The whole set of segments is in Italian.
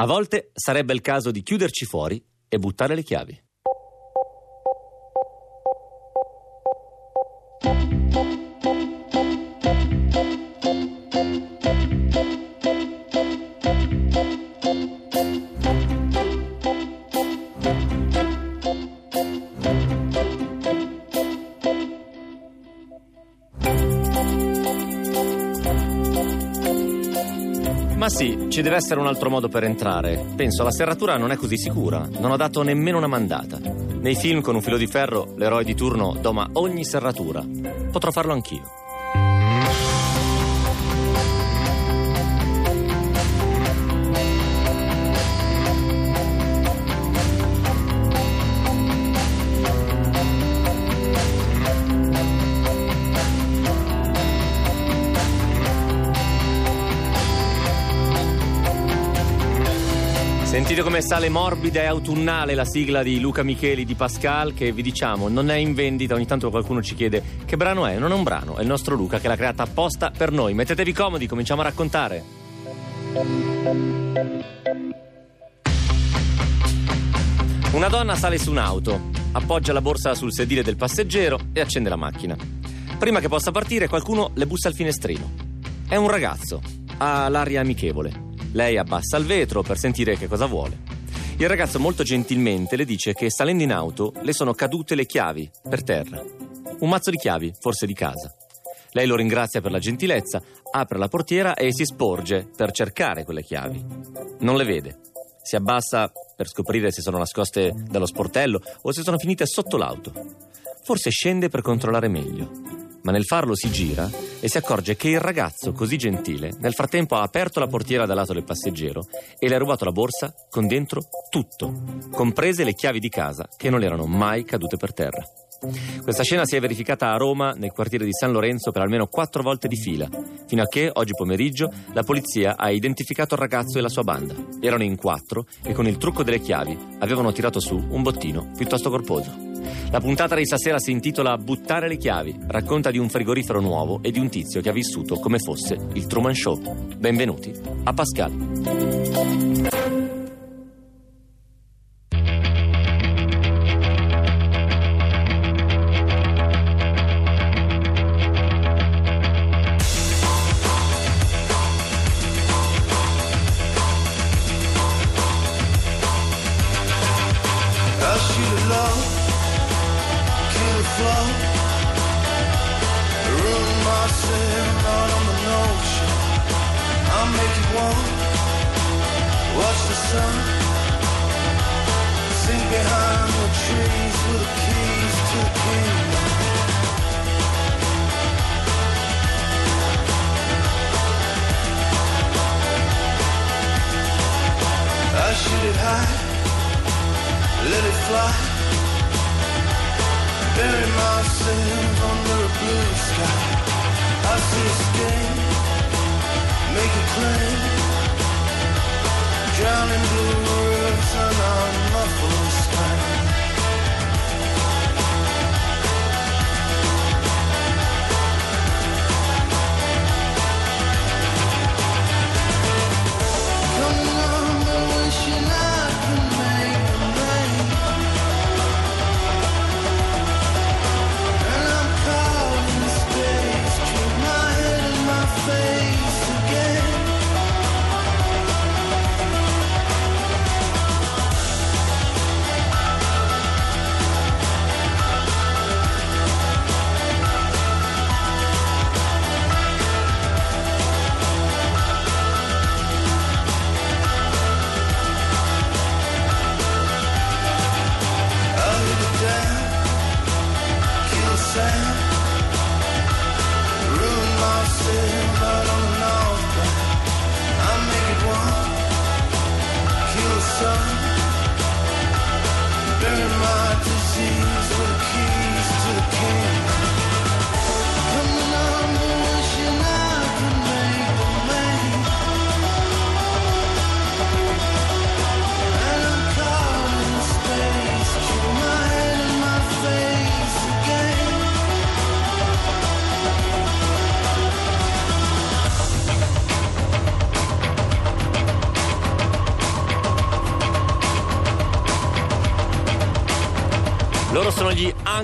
A volte sarebbe il caso di chiuderci fuori e buttare le chiavi. Ci deve essere un altro modo per entrare. Penso la serratura non è così sicura. Non ho dato nemmeno una mandata. Nei film con un filo di ferro, l'eroe di turno doma ogni serratura. Potrò farlo anch'io. Sentite come sale morbida e autunnale la sigla di Luca Micheli di Pascal che vi diciamo non è in vendita, ogni tanto qualcuno ci chiede che brano è, non è un brano, è il nostro Luca che l'ha creata apposta per noi. Mettetevi comodi, cominciamo a raccontare. Una donna sale su un'auto, appoggia la borsa sul sedile del passeggero e accende la macchina. Prima che possa partire qualcuno le bussa al finestrino. È un ragazzo, ha l'aria amichevole. Lei abbassa il vetro per sentire che cosa vuole. Il ragazzo molto gentilmente le dice che salendo in auto le sono cadute le chiavi per terra. Un mazzo di chiavi, forse di casa. Lei lo ringrazia per la gentilezza, apre la portiera e si sporge per cercare quelle chiavi. Non le vede. Si abbassa per scoprire se sono nascoste dallo sportello o se sono finite sotto l'auto. Forse scende per controllare meglio ma nel farlo si gira e si accorge che il ragazzo così gentile nel frattempo ha aperto la portiera dal lato del passeggero e le ha rubato la borsa con dentro tutto, comprese le chiavi di casa che non erano mai cadute per terra. Questa scena si è verificata a Roma, nel quartiere di San Lorenzo, per almeno quattro volte di fila, fino a che, oggi pomeriggio, la polizia ha identificato il ragazzo e la sua banda. Erano in quattro e con il trucco delle chiavi avevano tirato su un bottino piuttosto corposo. La puntata di stasera si intitola Buttare le chiavi, racconta di un frigorifero nuovo e di un tizio che ha vissuto come fosse il Truman Show. Benvenuti a Pascal.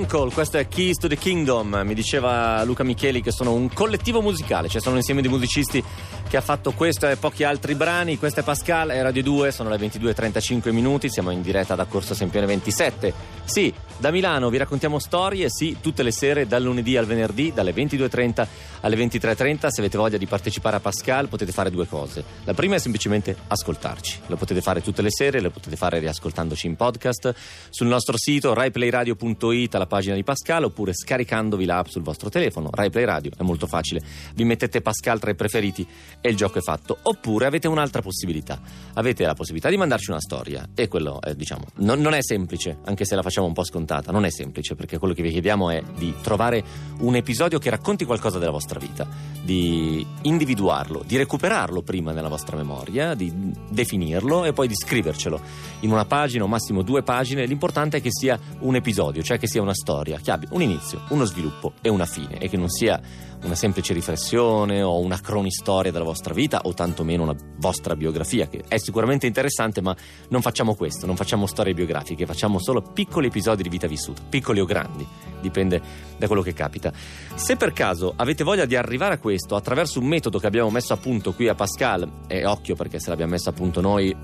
Uncle, questo è Keys to the Kingdom. Mi diceva Luca Micheli che sono un collettivo musicale, cioè sono un insieme di musicisti che ha fatto questo e pochi altri brani. Questo è Pascal, è Radio 2, sono le 22.35 minuti, siamo in diretta da Corso Sempione 27. Sì, da Milano vi raccontiamo storie, sì, tutte le sere, dal lunedì al venerdì, dalle 22.30 alle 23.30. Se avete voglia di partecipare a Pascal potete fare due cose. La prima è semplicemente ascoltarci. Lo potete fare tutte le sere, lo potete fare riascoltandoci in podcast sul nostro sito raiplayradio.it alla pagina di Pascal oppure scaricandovi l'app sul vostro telefono. RaiPlay Radio è molto facile. Vi mettete Pascal tra i preferiti e il gioco è fatto. Oppure avete un'altra possibilità. Avete la possibilità di mandarci una storia e quello è, diciamo, non, non è semplice, anche se la facciamo un po' scontata. Non è semplice perché quello che vi chiediamo è di trovare un episodio che racconti qualcosa della vostra vita, di individuarlo, di recuperarlo prima nella vostra memoria, di definirlo e poi di scrivercelo in una pagina o massimo due pagine. L'importante è che sia un episodio, cioè che sia una storia, che abbia un inizio, uno sviluppo e una fine e che non sia una semplice riflessione o una cronistoria della vostra vita o tantomeno una vostra biografia che è sicuramente interessante ma non facciamo questo, non facciamo storie biografiche, facciamo solo piccoli episodi di vita vissuta, piccoli o grandi, dipende da quello che capita. Se per caso avete voglia di arrivare a questo attraverso un metodo che abbiamo messo a punto qui a Pascal, e occhio perché se l'abbiamo messo a punto noi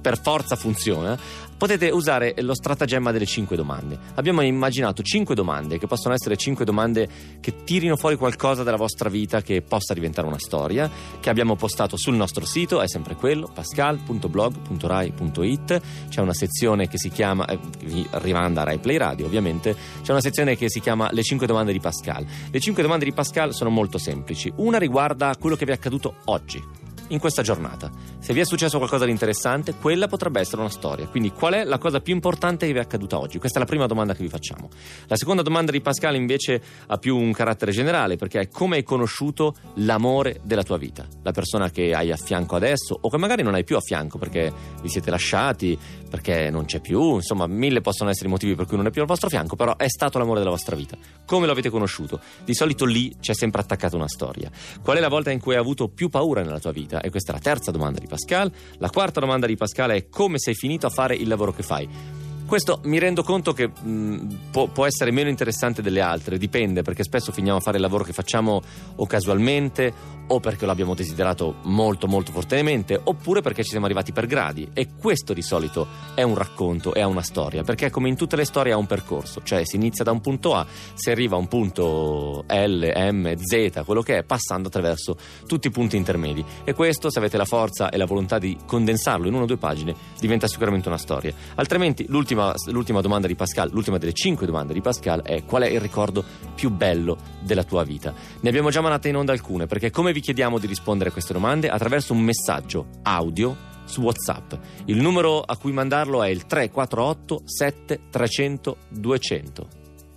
per forza funziona, potete usare lo stratagemma delle 5 domande. Abbiamo immaginato 5 domande che possono essere 5 domande che tirino fuori qualcosa dalla vostra vita che possa diventare una storia, che abbiamo postato sul nostro sito, è sempre quello, pascal.blog.rai.it. C'è una sezione che si chiama, eh, vi rimanda a Rai Play Radio ovviamente, c'è una sezione che si chiama Le 5 domande di Pascal. Le 5 domande di Pascal sono molto semplici. Una riguarda quello che vi è accaduto oggi in questa giornata. Se vi è successo qualcosa di interessante, quella potrebbe essere una storia. Quindi, qual è la cosa più importante che vi è accaduta oggi? Questa è la prima domanda che vi facciamo. La seconda domanda di Pascal, invece, ha più un carattere generale, perché è come hai conosciuto l'amore della tua vita, la persona che hai a fianco adesso, o che magari non hai più a fianco perché vi siete lasciati, perché non c'è più, insomma, mille possono essere i motivi per cui non è più al vostro fianco, però è stato l'amore della vostra vita. Come lo avete conosciuto? Di solito lì c'è sempre attaccata una storia. Qual è la volta in cui hai avuto più paura nella tua vita? E questa è la terza domanda di Pascal. La quarta domanda di Pascal è come sei finito a fare il lavoro che fai? Questo mi rendo conto che mh, può, può, essere meno interessante delle altre, dipende, perché spesso finiamo a fare il lavoro che facciamo o casualmente o perché lo abbiamo desiderato molto molto fortemente oppure perché ci siamo arrivati per gradi. E questo di solito è un racconto, è una storia, perché come in tutte le storie ha un percorso, cioè si inizia da un punto A, si arriva a un punto L, M, Z, quello che è, passando attraverso tutti i punti intermedi. E questo se avete la forza e la volontà di condensarlo in una o due pagine diventa sicuramente una storia, altrimenti l'ultima l'ultima, l'ultima domanda di Pascal, l'ultima delle cinque domande di Pascal è qual è il ricordo più bello della tua vita? Ne abbiamo già mandate in onda alcune perché come vi chiediamo di rispondere a queste domande? Attraverso un messaggio audio su WhatsApp. Il numero a cui mandarlo è il 348 7300 200.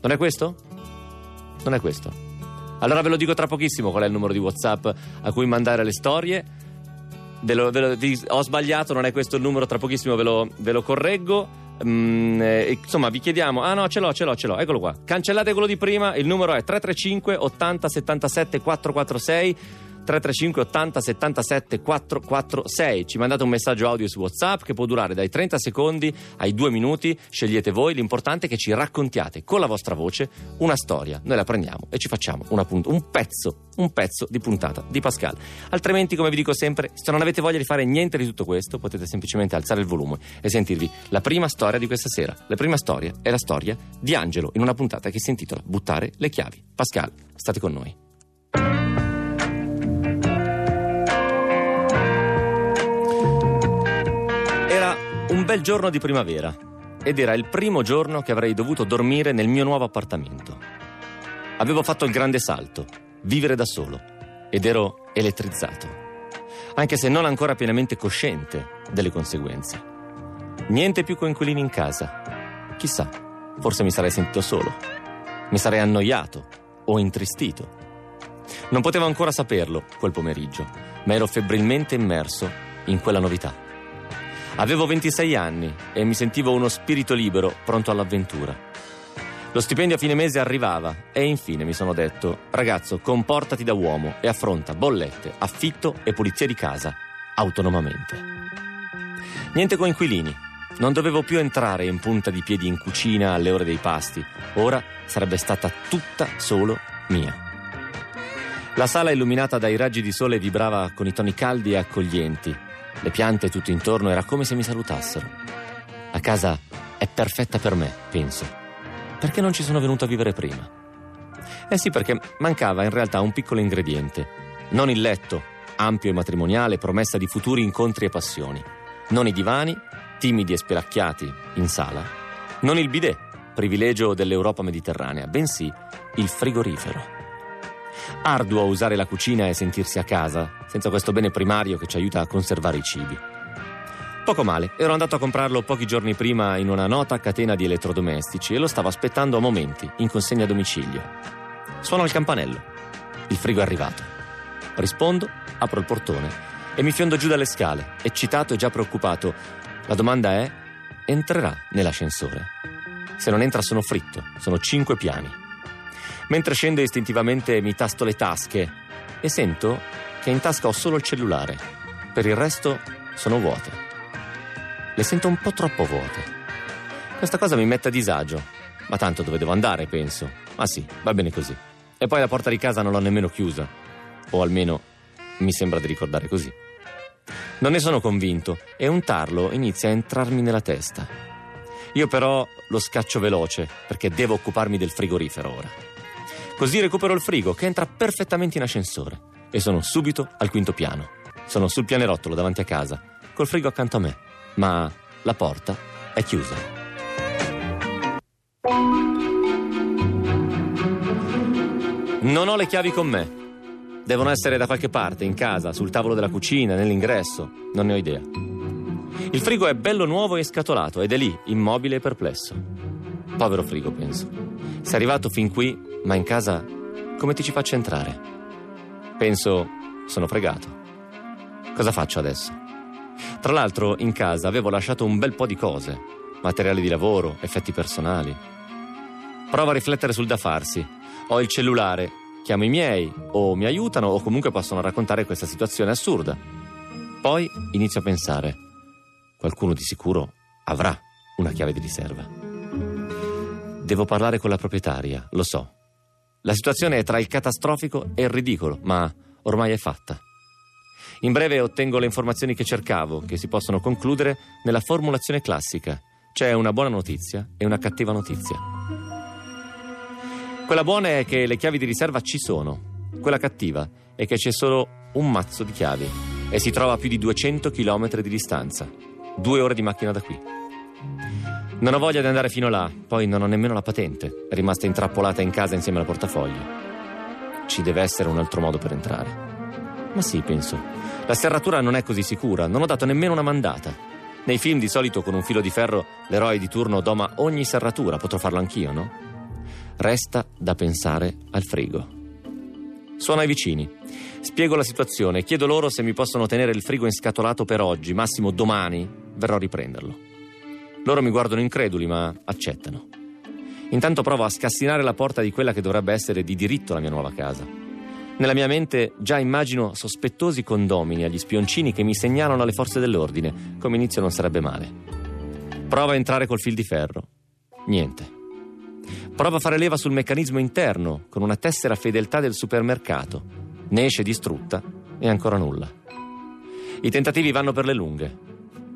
Non è questo? Non è questo. Allora ve lo dico tra pochissimo qual è il numero di WhatsApp a cui mandare le storie. Ve lo, ve lo, ho sbagliato, non è questo il numero, tra pochissimo ve lo, ve lo correggo. Mm, eh, insomma, vi chiediamo: ah no, ce l'ho, ce l'ho, ce l'ho, eccolo qua. Cancellate quello di prima. Il numero è 335 80 77 446. 335 80 77 446. Ci mandate un messaggio audio su WhatsApp che può durare dai 30 secondi ai 2 minuti. Scegliete voi. L'importante è che ci raccontiate con la vostra voce una storia. Noi la prendiamo e ci facciamo una punt- un pezzo, un pezzo di puntata di Pascal. Altrimenti, come vi dico sempre, se non avete voglia di fare niente di tutto questo, potete semplicemente alzare il volume e sentirvi la prima storia di questa sera. La prima storia è la storia di Angelo in una puntata che si intitola Buttare le chiavi. Pascal, state con noi. Un bel giorno di primavera ed era il primo giorno che avrei dovuto dormire nel mio nuovo appartamento. Avevo fatto il grande salto, vivere da solo, ed ero elettrizzato, anche se non ancora pienamente cosciente delle conseguenze. Niente più coinquilini in casa. Chissà, forse mi sarei sentito solo, mi sarei annoiato o intristito. Non potevo ancora saperlo quel pomeriggio, ma ero febbrilmente immerso in quella novità. Avevo 26 anni e mi sentivo uno spirito libero, pronto all'avventura. Lo stipendio a fine mese arrivava e infine mi sono detto, ragazzo, comportati da uomo e affronta bollette, affitto e pulizia di casa autonomamente. Niente coinquilini, Non dovevo più entrare in punta di piedi in cucina alle ore dei pasti. Ora sarebbe stata tutta solo mia. La sala illuminata dai raggi di sole vibrava con i toni caldi e accoglienti. Le piante tutto intorno era come se mi salutassero. La casa è perfetta per me, penso. Perché non ci sono venuto a vivere prima? Eh sì, perché mancava in realtà un piccolo ingrediente. Non il letto, ampio e matrimoniale, promessa di futuri incontri e passioni. Non i divani, timidi e spelacchiati, in sala. Non il bidet, privilegio dell'Europa mediterranea, bensì il frigorifero. Arduo usare la cucina e sentirsi a casa, senza questo bene primario che ci aiuta a conservare i cibi. Poco male, ero andato a comprarlo pochi giorni prima in una nota catena di elettrodomestici e lo stavo aspettando a momenti, in consegna a domicilio. Suono il campanello. Il frigo è arrivato. Rispondo, apro il portone e mi fiondo giù dalle scale, eccitato e già preoccupato. La domanda è: entrerà nell'ascensore? Se non entra sono fritto, sono cinque piani. Mentre scendo istintivamente mi tasto le tasche e sento che in tasca ho solo il cellulare. Per il resto sono vuote. Le sento un po' troppo vuote. Questa cosa mi mette a disagio. Ma tanto dove devo andare, penso. Ma sì, va bene così. E poi la porta di casa non l'ho nemmeno chiusa. O almeno mi sembra di ricordare così. Non ne sono convinto e un tarlo inizia a entrarmi nella testa. Io però lo scaccio veloce perché devo occuparmi del frigorifero ora. Così recupero il frigo che entra perfettamente in ascensore e sono subito al quinto piano. Sono sul pianerottolo davanti a casa, col frigo accanto a me, ma la porta è chiusa. Non ho le chiavi con me. Devono essere da qualche parte, in casa, sul tavolo della cucina, nell'ingresso. Non ne ho idea. Il frigo è bello nuovo e scatolato ed è lì, immobile e perplesso. Povero frigo, penso. Sei arrivato fin qui ma in casa come ti ci faccio entrare? Penso, sono fregato. Cosa faccio adesso? Tra l'altro, in casa avevo lasciato un bel po' di cose, materiali di lavoro, effetti personali. Prova a riflettere sul da farsi. Ho il cellulare, chiamo i miei, o mi aiutano, o comunque possono raccontare questa situazione assurda. Poi inizio a pensare, qualcuno di sicuro avrà una chiave di riserva. Devo parlare con la proprietaria, lo so, la situazione è tra il catastrofico e il ridicolo, ma ormai è fatta. In breve ottengo le informazioni che cercavo, che si possono concludere nella formulazione classica. C'è una buona notizia e una cattiva notizia. Quella buona è che le chiavi di riserva ci sono. Quella cattiva è che c'è solo un mazzo di chiavi e si trova a più di 200 km di distanza. Due ore di macchina da qui. Non ho voglia di andare fino là, poi non ho nemmeno la patente. È rimasta intrappolata in casa insieme al portafoglio. Ci deve essere un altro modo per entrare. Ma sì, penso. La serratura non è così sicura, non ho dato nemmeno una mandata. Nei film di solito con un filo di ferro l'eroe di turno doma ogni serratura, potrò farlo anch'io, no? Resta da pensare al frigo. Suono ai vicini. Spiego la situazione chiedo loro se mi possono tenere il frigo inscatolato per oggi, massimo domani verrò a riprenderlo. Loro mi guardano increduli, ma accettano. Intanto provo a scassinare la porta di quella che dovrebbe essere di diritto la mia nuova casa. Nella mia mente già immagino sospettosi condomini agli spioncini che mi segnalano alle forze dell'ordine. Come inizio non sarebbe male. Provo a entrare col fil di ferro. Niente. Provo a fare leva sul meccanismo interno con una tessera fedeltà del supermercato. Ne esce distrutta e ancora nulla. I tentativi vanno per le lunghe.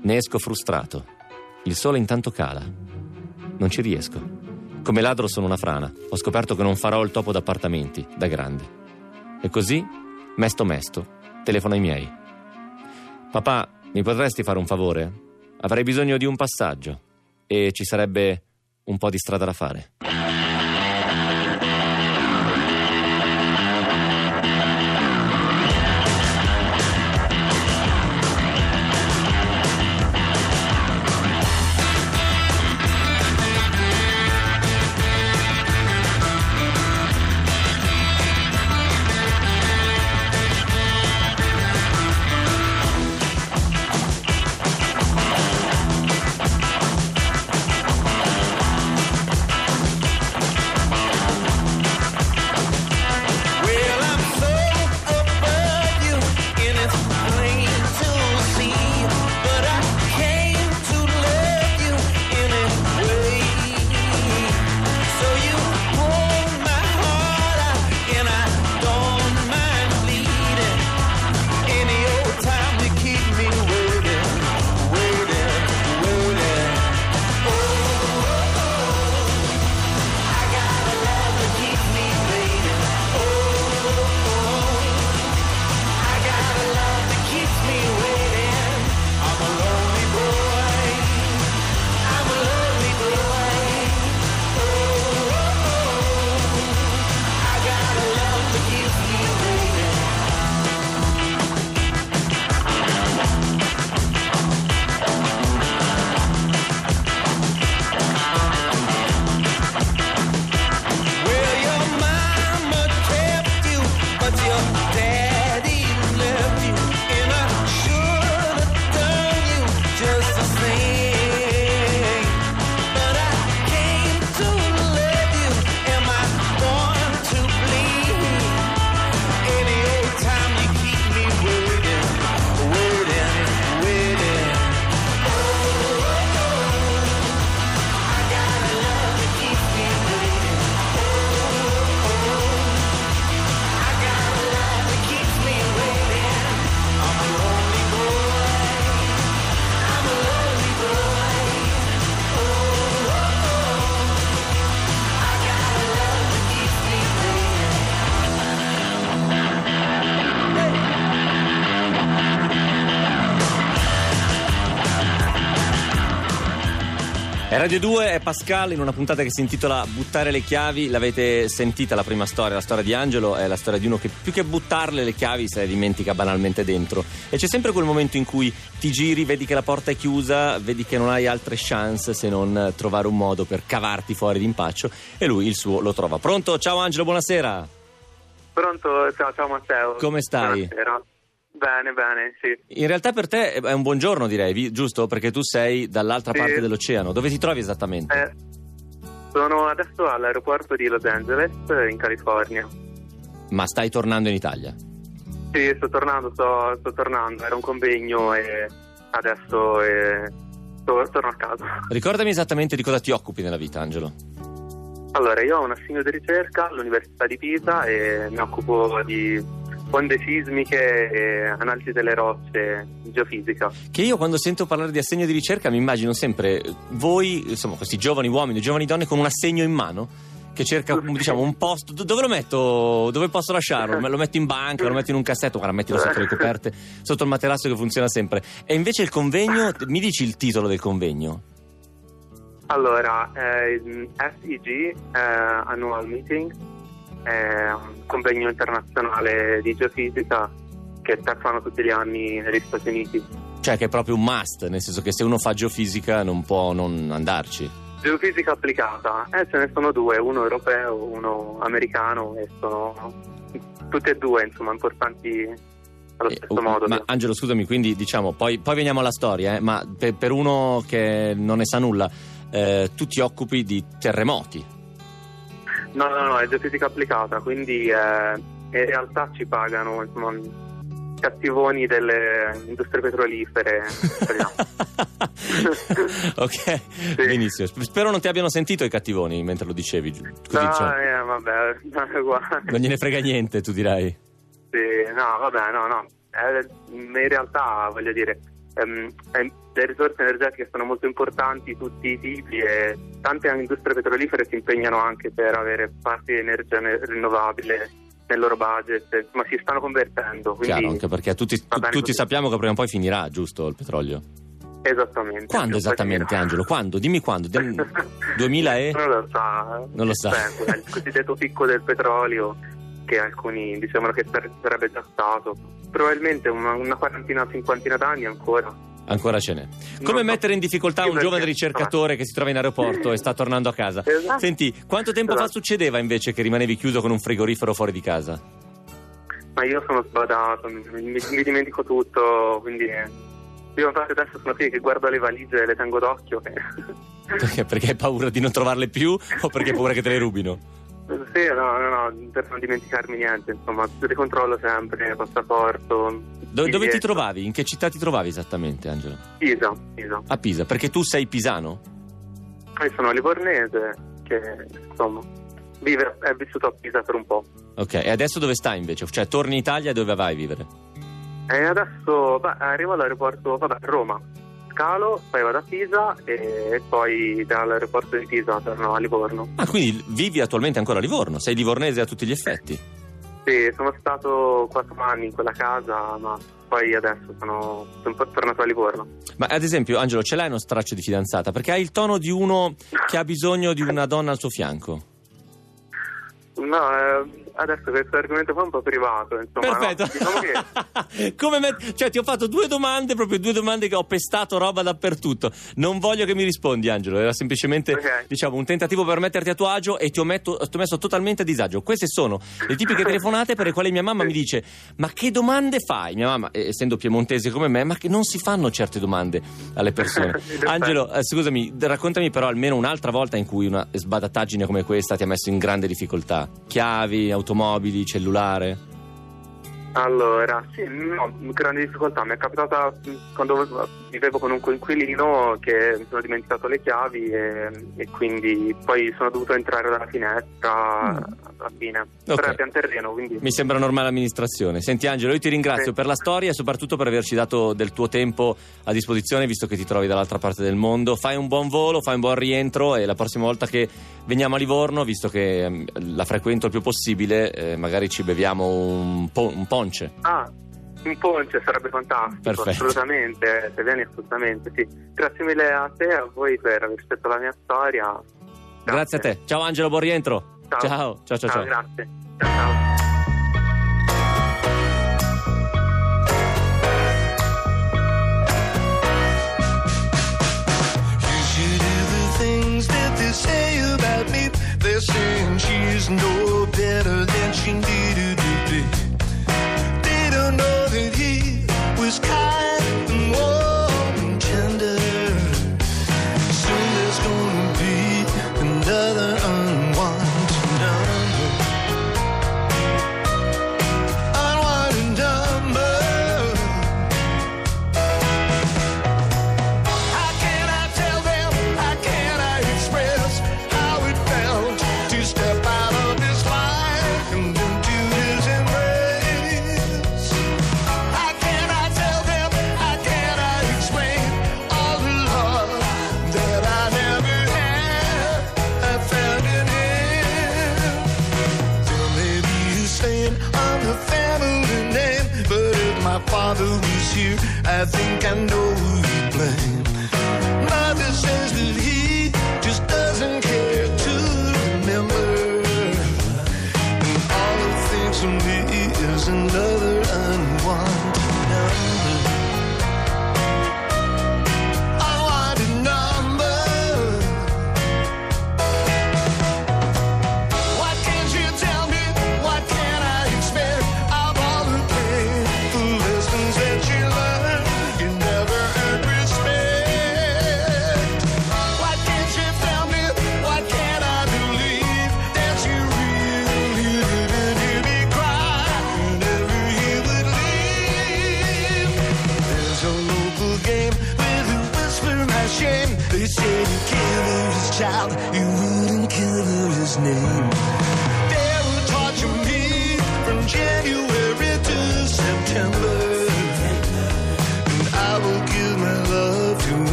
Ne esco frustrato. Il sole intanto cala. Non ci riesco. Come ladro sono una frana. Ho scoperto che non farò il topo d'appartamenti, da grande. E così, mesto mesto, telefono ai miei. Papà, mi potresti fare un favore? Avrei bisogno di un passaggio e ci sarebbe un po' di strada da fare. Radio 2, è Pascal in una puntata che si intitola Buttare le chiavi. L'avete sentita la prima storia, la storia di Angelo è la storia di uno che più che buttarle le chiavi se le dimentica banalmente dentro. E c'è sempre quel momento in cui ti giri, vedi che la porta è chiusa, vedi che non hai altre chance se non trovare un modo per cavarti fuori d'impaccio e lui il suo lo trova. Pronto? Ciao Angelo, buonasera. Pronto, ciao, ciao Matteo. Come stai? Buonasera. Bene, bene, sì. In realtà per te è un buongiorno direi, giusto? Perché tu sei dall'altra Sì. parte dell'oceano. Dove ti trovi esattamente? Eh, sono adesso all'aeroporto di Los Angeles, in California. Ma stai tornando in Italia? Sì, sto tornando, sto, sto tornando. Era un convegno e adesso eh, torno a casa. Ricordami esattamente di cosa ti occupi nella vita, Angelo. Allora, io ho un assegno di ricerca all'Università di Pisa e mi occupo di onde sismiche e analisi delle rocce, geofisica. Che io quando sento parlare di assegno di ricerca mi immagino sempre voi, insomma, questi giovani uomini, giovani donne con un assegno in mano che cerca diciamo un posto. Do- dove lo metto? Dove posso lasciarlo? Lo metto in banca lo metto in un cassetto? Guarda mettilo sotto le coperte sotto il materasso che funziona sempre. E invece il convegno mi dici il titolo del convegno? Allora, eh, SEG, eh, Annual Meeting, è un convegno internazionale di geofisica che fanno tutti gli anni negli Stati Uniti. cioè che è proprio un must nel senso che se uno fa geofisica non può non andarci Geofisica applicata, eh, ce ne sono due, uno europeo, uno americano e sono tutte e due insomma importanti allo Eh, stesso oh, modo. ma Angelo scusami quindi diciamo poi, poi veniamo alla storia eh, ma per, per uno che non ne sa nulla eh, tu ti occupi di terremoti No, no, no, è geofisica applicata, quindi eh, in realtà ci pagano insomma, cattivoni delle industrie petrolifere. ok, benissimo. Sp- Spero non ti abbiano sentito i cattivoni mentre lo dicevi. Così, no, diciamo, eh, vabbè, non gliene frega niente, tu dirai. Sì, no, vabbè, no, no. Eh, in realtà, voglio dire, ehm, eh, le risorse energetiche sono molto importanti, tutti i tipi, e tante industrie petrolifere si impegnano anche per avere parti di energia ne- rinnovabile nel loro budget, insomma si stanno convertendo. Chiaro, anche perché tutti, tu- tutti sappiamo che prima o poi finirà, giusto, il petrolio? Esattamente. Quando esattamente, finirà. Angelo? Quando? Dimmi quando. Del 2000 e... Non lo sa. Non lo sa. Il cosiddetto picco del petrolio che alcuni dicevano che sar- sarebbe già stato. Probabilmente una, una quarantina, cinquantina d'anni ancora. Ancora ce n'è. Come so. mettere in difficoltà un giovane ricercatore che si trova in aeroporto e sta tornando a casa? Esatto. Senti, quanto tempo fa Esatto. succedeva invece che rimanevi chiuso con un frigorifero fuori di casa? Ma io sono sbadato, mi, mi dimentico tutto, quindi io infatti adesso sono qui che guardo le valigie e le tengo d'occhio. Perché, perché hai paura di non trovarle più o perché hai paura che te le rubino? Sì, no, no, no, per non dimenticarmi niente, insomma, ricontrollo sempre, passaporto. Do- dove ti trovavi? In che città ti trovavi esattamente, Angelo? Pisa, Pisa. A Pisa, perché tu sei pisano? Poi sono livornese che insomma vive, è vissuto a Pisa per un po'. Ok, e adesso dove stai invece? Cioè, torni in Italia e dove vai a vivere? E adesso beh, arrivo all'aeroporto, vabbè, Roma. Scalo, poi vado a Pisa e poi dall'aeroporto di Pisa torno a Livorno. Ah, quindi vivi attualmente ancora a Livorno? Sei livornese a tutti gli effetti? Sì, sono stato quattro anni in quella casa, ma poi adesso sono, sono un po' tornato a Livorno. Ma ad esempio, Angelo, ce l'hai uno straccio di fidanzata? Perché hai il tono di uno che ha bisogno di una donna al suo fianco. No, eh, adesso questo argomento qua è un po' privato, insomma. no? Perfetto. Diciamo che Come met- cioè, ti ho fatto due domande, proprio due domande che ho pestato roba dappertutto. Non voglio che mi rispondi, Angelo. Era semplicemente Ok. diciamo, un tentativo per metterti a tuo agio e ti ho, metto- ti ho messo totalmente a disagio. Queste sono le tipiche telefonate per le quali mia mamma mi dice: Ma che domande fai? Mia mamma, eh, essendo piemontese come me, ma che non si fanno certe domande alle persone. Angelo, eh, scusami, raccontami però almeno un'altra volta in cui una sbadataggine come questa ti ha messo in grande difficoltà. Chiavi, automobili, cellulare. Allora, sì, no, grande difficoltà. Mi è capitata mh, quando vivevo con un coinquilino che mi sono dimenticato le chiavi e, e quindi poi sono dovuto entrare dalla finestra alla fine. Però Ok. è pian terreno, quindi... Mi sembra normale amministrazione. Senti Angelo, io ti ringrazio Sì. per la storia e soprattutto per averci dato del tuo tempo a disposizione, visto che ti trovi dall'altra parte del mondo. Fai un buon volo, fai un buon rientro e la prossima volta che veniamo a Livorno, visto che ehm, la frequento il più possibile, eh, magari ci beviamo un, po- un ponce. Ah, in Ponce sarebbe fantastico, Perfetto. assolutamente, se vieni assolutamente, sì. Grazie mille a te e a voi per aver scritto la mia storia. Grazie a te. Ciao Angelo, buon rientro. Ciao. Ciao, ciao, ciao. ciao. grazie. Ciao, ciao. They saying she's no better than she needed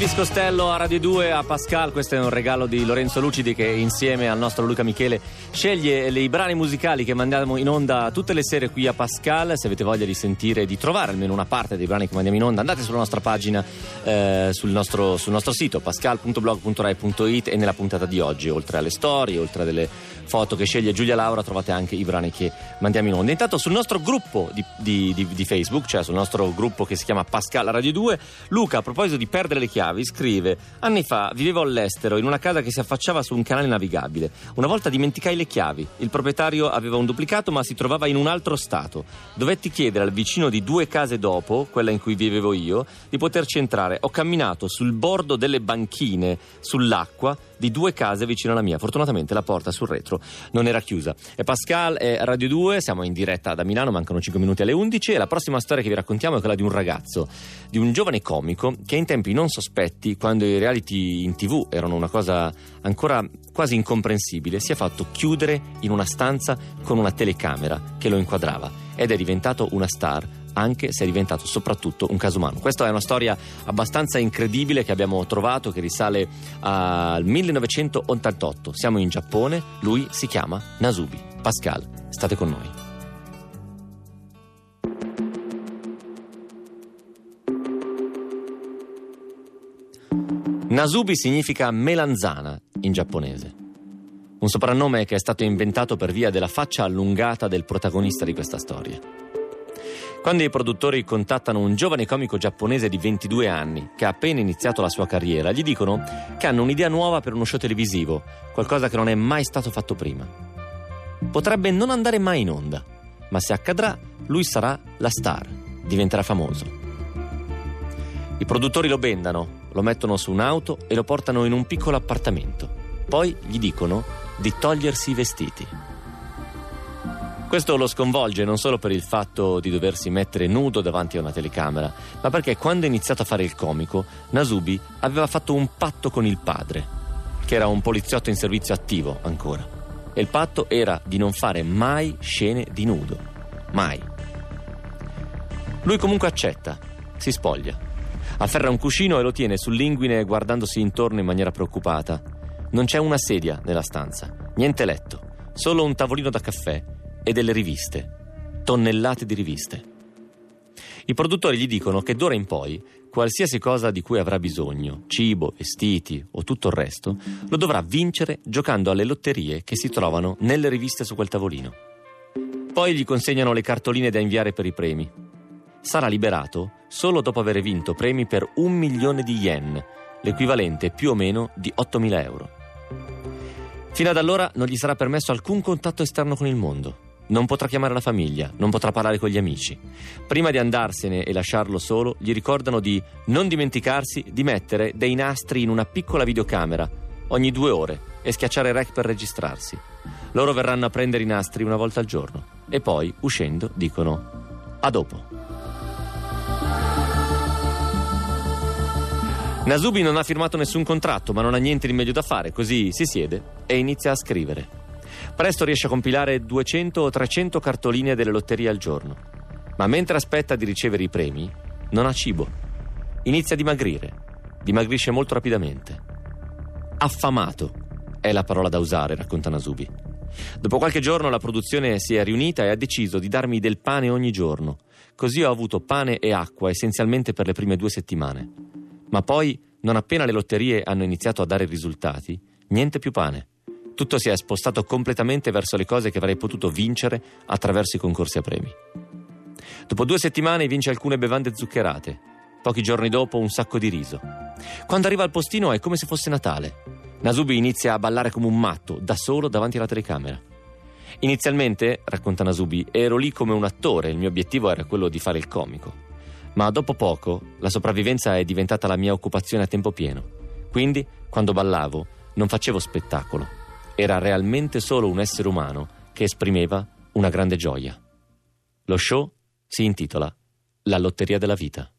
Elvis Costello a Radio 2 a Pascal, questo è un regalo di Lorenzo Lucidi che insieme al nostro Luca Michele sceglie i brani musicali che mandiamo in onda tutte le sere qui a Pascal. Se avete voglia di sentire, di trovare almeno una parte dei brani che mandiamo in onda, andate sulla nostra pagina, eh, sul, nostro, sul nostro sito pascal.blog.rai.it e nella puntata di oggi, oltre alle storie, oltre a delle foto che sceglie Giulia Laura, trovate anche i brani che mandiamo in onda. Intanto sul nostro gruppo di, di- di- di Facebook, cioè sul nostro gruppo che si chiama Pascal Radio 2, Luca a proposito di perdere le chiavi scrive anni fa vivevo all'estero in una casa che si affacciava su un canale navigabile. Una volta dimenticai le chiavi. Il proprietario aveva un duplicato ma si trovava in un altro stato. Dovetti chiedere al vicino di due case dopo, quella in cui vivevo io, di poterci entrare. Ho camminato sul bordo delle banchine sull'acqua di due case vicino alla mia. Fortunatamente la porta sul retro non era chiusa. È Pascal, è Radio 2, siamo in diretta da Milano, mancano 5 minuti alle 11 e la prossima storia che vi raccontiamo è quella di un ragazzo, di un giovane comico che in tempi non sospetti, quando i reality in tv erano una cosa ancora quasi incomprensibile, si è fatto chiudere in una stanza con una telecamera che lo inquadrava ed è diventato una star anche se è diventato soprattutto un caso umano. Questa è una storia abbastanza incredibile che abbiamo trovato, che risale al 1988. Siamo in Giappone, lui si chiama Nasubi. Pascal, state con noi. Nasubi significa melanzana in giapponese. Un soprannome che è stato inventato per via della faccia allungata del protagonista di questa storia. Quando i produttori contattano un giovane comico giapponese di 22 anni che ha appena iniziato la sua carriera, gli dicono che hanno un'idea nuova per uno show televisivo, qualcosa che non è mai stato fatto prima. Potrebbe non andare mai in onda, ma se accadrà, lui sarà la star, diventerà famoso. I produttori lo bendano, lo mettono su un'auto e lo portano in un piccolo appartamento. Poi gli dicono di togliersi i vestiti. Questo lo sconvolge non solo per il fatto di doversi mettere nudo davanti a una telecamera, ma perché quando ha iniziato a fare il comico, Nasubi aveva fatto un patto con il padre, che era un poliziotto in servizio attivo ancora. e il patto era di non fare mai scene di nudo. Mai. Lui comunque accetta, si spoglia. Afferra un cuscino e lo tiene sull'inguine guardandosi intorno in maniera preoccupata. Non c'è una sedia nella stanza, niente letto, solo un tavolino da caffè e delle riviste. Tonnellate di riviste. I produttori gli dicono che d'ora in poi qualsiasi cosa di cui avrà bisogno, cibo, vestiti o tutto il resto, lo dovrà vincere giocando alle lotterie che si trovano nelle riviste su quel tavolino. Poi gli consegnano le cartoline da inviare per i premi. Sarà liberato solo dopo aver vinto premi per un milione di yen, l'equivalente più o meno di 8.000 euro. Fino ad allora non gli sarà permesso alcun contatto esterno con il mondo. Non potrà chiamare la famiglia, non potrà parlare con gli amici. Prima di andarsene e lasciarlo solo, gli ricordano di non dimenticarsi di mettere dei nastri in una piccola videocamera ogni due ore e schiacciare rec per registrarsi. Loro verranno a prendere i nastri una volta al giorno e poi, uscendo, dicono a dopo. Nasubi non ha firmato nessun contratto, ma non ha niente di meglio da fare, così si siede e inizia a scrivere. Presto riesce a compilare 200 o 300 cartoline delle lotterie al giorno. Ma mentre aspetta di ricevere i premi, non ha cibo. Inizia a dimagrire. Dimagrisce molto rapidamente. Affamato è la parola da usare, racconta Nasubi. Dopo qualche giorno la produzione si è riunita e ha deciso di darmi del pane ogni giorno. Così ho avuto pane e acqua essenzialmente per le prime due settimane. Ma poi, non appena le lotterie hanno iniziato a dare risultati, niente più pane. Tutto si è spostato completamente verso le cose che avrei potuto vincere attraverso i concorsi a premi. Dopo due settimane vince alcune bevande zuccherate. Pochi giorni dopo un sacco di riso. Quando arriva al postino è come se fosse Natale. Nasubi inizia a ballare come un matto, da solo davanti alla telecamera. Inizialmente, racconta Nasubi, ero lì come un attore, il mio obiettivo era quello di fare il comico. Ma dopo poco la sopravvivenza è diventata la mia occupazione a tempo pieno. Quindi, quando ballavo, non facevo spettacolo. Era realmente solo un essere umano che esprimeva una grande gioia. Lo show si intitola La lotteria della vita.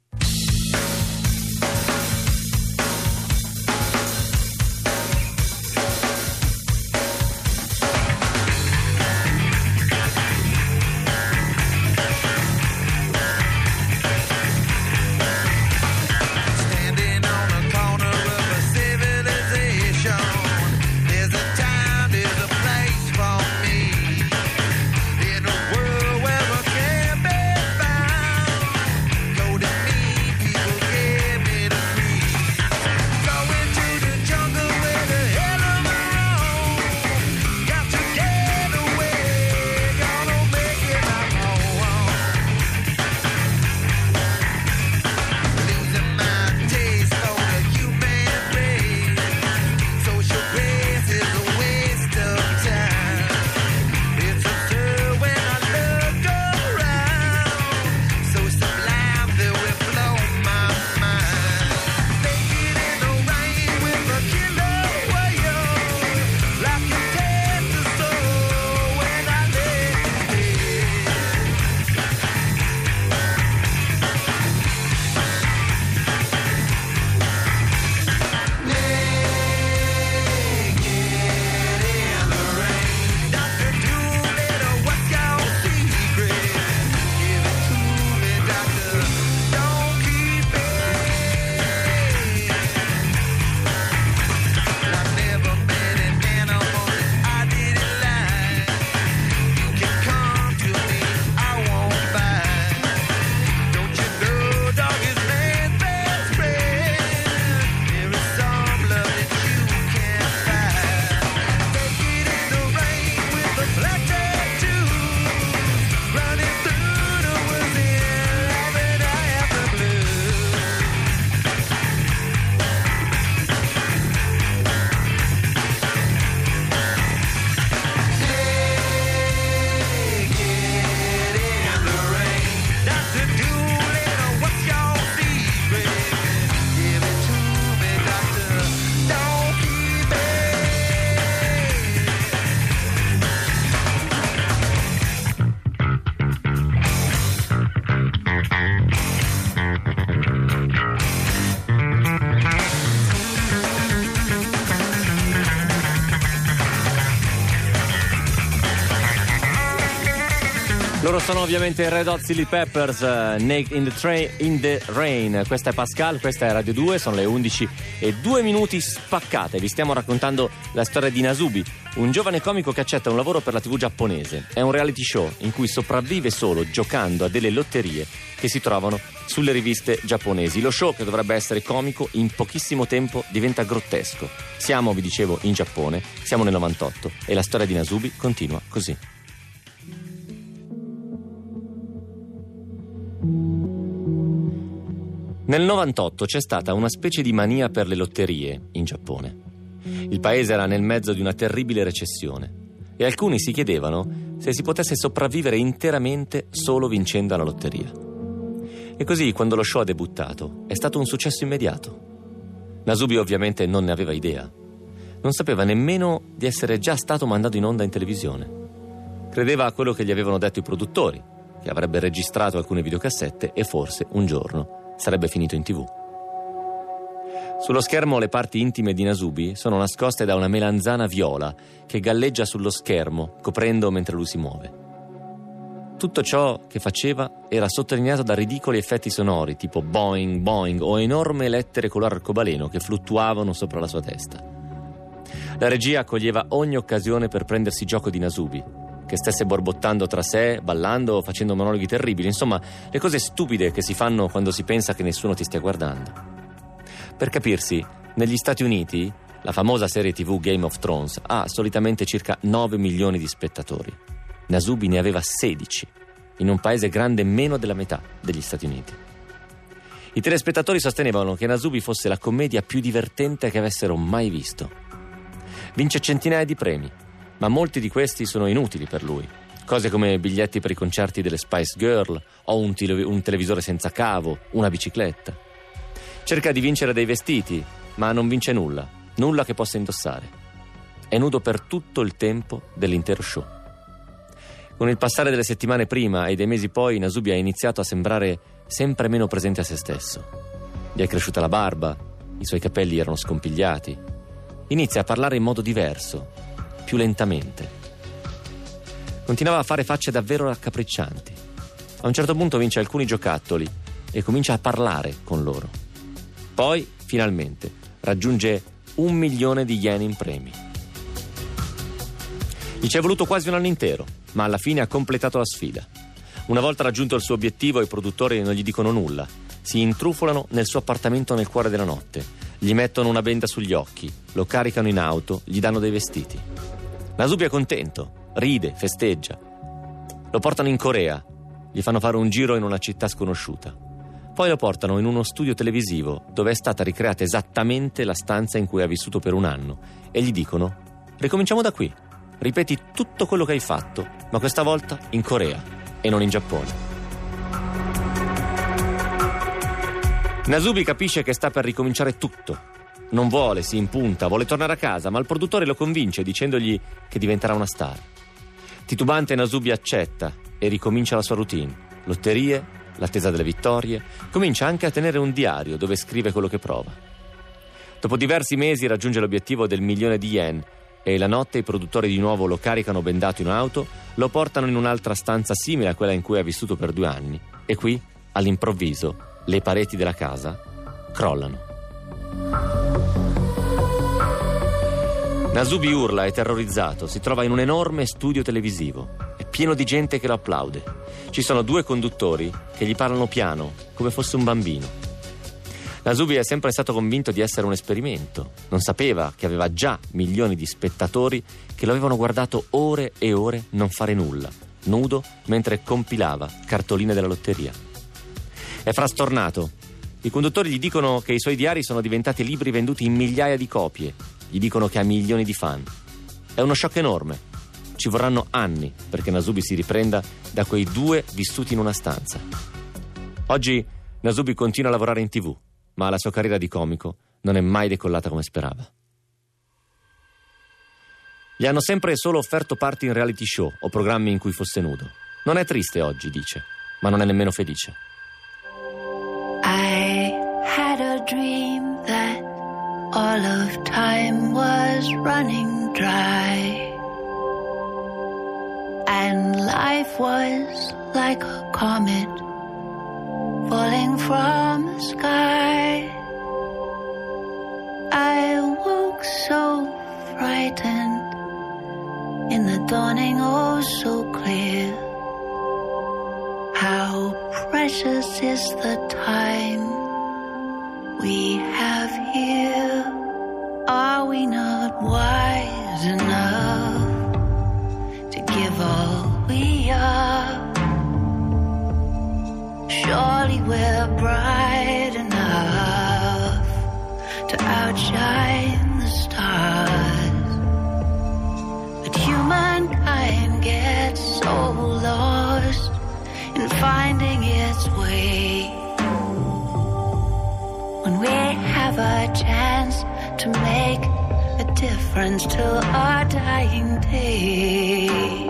Sono ovviamente Red Hot Chili Peppers, uh, Naked in the, Train, in the Rain. Questa è Pascal, questa è Radio 2, sono le 11 e 2 minuti spaccate. Vi stiamo raccontando la storia di Nasubi, un giovane comico che accetta un lavoro per la TV giapponese. È un reality show in cui sopravvive solo giocando a delle lotterie che si trovano sulle riviste giapponesi. Lo show, che dovrebbe essere comico, in pochissimo tempo diventa grottesco. Siamo, vi dicevo, in Giappone, siamo nel 98 e la storia di Nasubi continua così. Nel 98 c'è stata una specie di mania per le lotterie in Giappone. Il paese era nel mezzo di una terribile recessione e alcuni si chiedevano se si potesse sopravvivere interamente solo vincendo alla lotteria. E così, quando lo show ha debuttato, è stato un successo immediato. Nasubi ovviamente non ne aveva idea. Non sapeva nemmeno di essere già stato mandato in onda in televisione. Credeva a quello che gli avevano detto i produttori, che avrebbe registrato alcune videocassette e forse un giorno sarebbe finito in tv. Sullo schermo le parti intime di Nasubi sono nascoste da una melanzana viola che galleggia sullo schermo, coprendo mentre lui si muove. Tutto ciò che faceva era sottolineato da ridicoli effetti sonori, tipo boing, boing o enorme lettere color arcobaleno che fluttuavano sopra la sua testa. La regia accoglieva ogni occasione per prendersi gioco di Nasubi, che stesse borbottando tra sé, ballando facendo monologhi terribili, insomma, le cose stupide che si fanno quando si pensa che nessuno ti stia guardando. Per capirsi, negli Stati Uniti, la famosa serie TV Game of Thrones ha solitamente circa 9 milioni di spettatori. Nasubi ne aveva 16, in un paese grande meno della metà degli Stati Uniti. I telespettatori sostenevano che Nasubi fosse la commedia più divertente che avessero mai visto. Vince centinaia di premi, ma molti di questi sono inutili per lui. Cose come biglietti per i concerti delle Spice Girl o un, tele- un televisore senza cavo, una bicicletta. Cerca di vincere dei vestiti, ma non vince nulla, nulla che possa indossare. È nudo per tutto il tempo dell'intero show. Con il passare delle settimane prima e dei mesi poi, Nasubi ha iniziato a sembrare sempre meno presente a se stesso. Gli è cresciuta la barba, i suoi capelli erano scompigliati. Inizia a parlare in modo diverso, più lentamente. Continuava a fare facce davvero raccapriccianti. A un certo punto vince alcuni giocattoli e comincia a parlare con loro. Poi, finalmente, raggiunge un milione di yen in premi. Gli ci è voluto quasi un anno intero, ma alla fine ha completato la sfida. Una volta raggiunto il suo obiettivo, i produttori non gli dicono nulla. Si intrufolano nel suo appartamento nel cuore della notte. Gli mettono una benda sugli occhi, lo caricano in auto, gli danno dei vestiti. Nasubi è contento, ride, festeggia. Lo portano in Corea, gli fanno fare un giro in una città sconosciuta. Poi lo portano in uno studio televisivo dove è stata ricreata esattamente la stanza in cui ha vissuto per un anno e gli dicono ricominciamo da qui, ripeti tutto quello che hai fatto, ma questa volta in Corea e non in Giappone. Nasubi capisce che sta per ricominciare tutto non vuole, si impunta, vuole tornare a casa, ma il produttore lo convince dicendogli che diventerà una star. Titubante Nasubi accetta e ricomincia la sua routine. Lotterie, l'attesa delle vittorie, comincia anche a tenere un diario dove scrive quello che prova. Dopo diversi mesi raggiunge l'obiettivo del milione di yen e la notte i produttori di nuovo lo caricano bendato in un'auto, lo portano in un'altra stanza simile a quella in cui ha vissuto per due anni e qui, all'improvviso, le pareti della casa crollano. Nasubi urla, è terrorizzato, si trova in un enorme studio televisivo. È pieno di gente che lo applaude. Ci sono due conduttori che gli parlano piano, come fosse un bambino. Nasubi è sempre stato convinto di essere un esperimento. Non sapeva che aveva già milioni di spettatori che lo avevano guardato ore e ore non fare nulla, nudo mentre compilava cartoline della lotteria. È frastornato. I conduttori gli dicono che i suoi diari sono diventati libri venduti in migliaia di copie gli dicono che ha milioni di fan. È uno shock enorme. Ci vorranno anni perché Nasubi si riprenda da quei due vissuti in una stanza. Oggi Nasubi continua a lavorare in tv, ma la sua carriera di comico non è mai decollata come sperava. Gli hanno sempre solo offerto parti in reality show o programmi in cui fosse nudo. Non è triste oggi, dice, ma non è nemmeno felice. Had a dream that all of time was running dry. and life was like a comet falling from the sky. I woke so frightened in the dawning, oh so clear. How precious is the time we have here. Are we not wise enough difference till our dying day.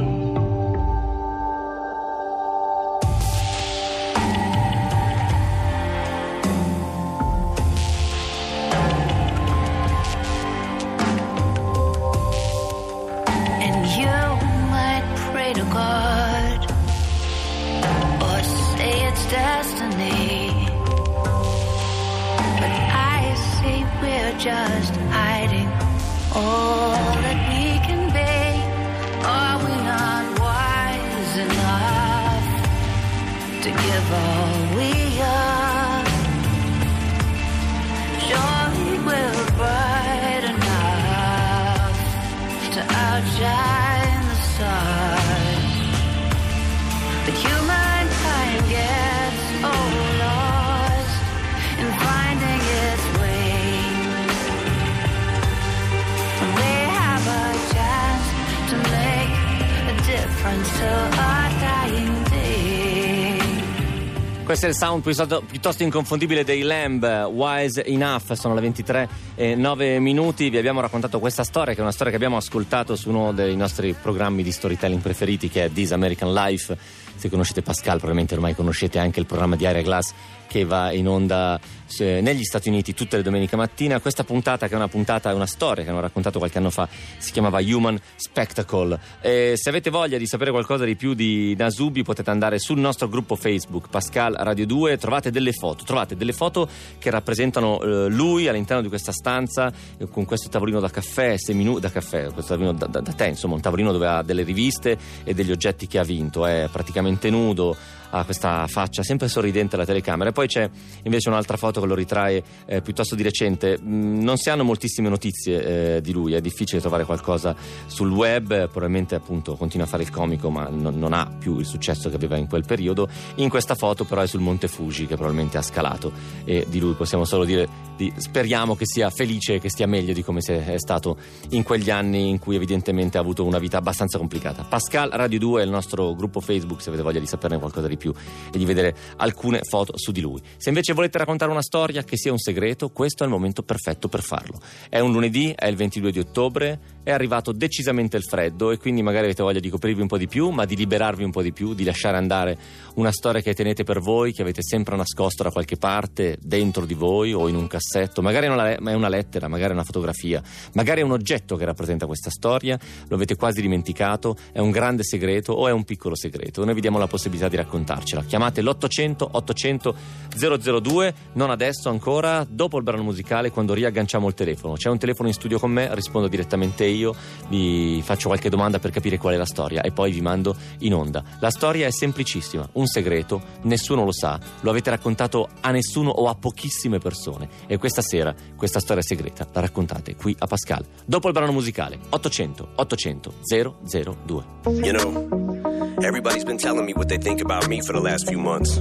Questo è il sound piuttosto, piuttosto inconfondibile dei Lamb, Wise Enough, sono le 23 e 9 minuti, vi abbiamo raccontato questa storia che è una storia che abbiamo ascoltato su uno dei nostri programmi di storytelling preferiti che è This American Life, se conoscete Pascal probabilmente ormai conoscete anche il programma di Area Glass che va in onda negli Stati Uniti tutte le domeniche mattina. Questa puntata, che è una puntata, è una storia che hanno raccontato qualche anno fa, si chiamava Human Spectacle. E se avete voglia di sapere qualcosa di più di Nasubi, potete andare sul nostro gruppo Facebook Pascal Radio 2, trovate delle foto, trovate delle foto che rappresentano eh, lui all'interno di questa stanza eh, con questo tavolino da caffè, seminu- da caffè, questo tavolino da, da, da tè, insomma, un tavolino dove ha delle riviste e degli oggetti che ha vinto, è praticamente nudo ha questa faccia sempre sorridente alla telecamera. E poi c'è invece un'altra foto che lo ritrae eh, piuttosto di recente. Mm, non si hanno moltissime notizie eh, di lui, è difficile trovare qualcosa sul web, probabilmente appunto continua a fare il comico ma non, non ha più il successo che aveva in quel periodo. In questa foto però è sul Monte Fuji che probabilmente ha scalato e di lui possiamo solo dire di, speriamo che sia felice e che stia meglio di come se è stato in quegli anni in cui evidentemente ha avuto una vita abbastanza complicata. Pascal Radio 2 è il nostro gruppo Facebook se avete voglia di saperne qualcosa di più e di vedere alcune foto su di lui. Se invece volete raccontare una storia che sia un segreto, questo è il momento perfetto per farlo. È un lunedì, è il 22 di ottobre, è arrivato decisamente il freddo e quindi magari avete voglia di coprirvi un po' di più, ma di liberarvi un po' di più, di lasciare andare una storia che tenete per voi, che avete sempre nascosto da qualche parte, dentro di voi o in un cassetto, magari è una, lettera, magari è una fotografia, magari è un oggetto che rappresenta questa storia, lo avete quasi dimenticato, è un grande segreto o è un piccolo segreto. Noi vi diamo la possibilità di raccontarcela. Chiamate l'800 800 002, non adesso ancora, dopo il brano musicale quando riagganciamo il telefono. C'è un telefono in studio con me, rispondo direttamente io, vi faccio qualche domanda per capire qual è la storia e poi vi mando in onda. La storia è semplicissima, un segreto, nessuno lo sa, lo avete raccontato a nessuno o a pochissime persone e questa sera questa storia segreta la raccontate qui a Pascal. Dopo il brano musicale 800 800 002. You know, everybody's been telling me what they think about me for the last few months.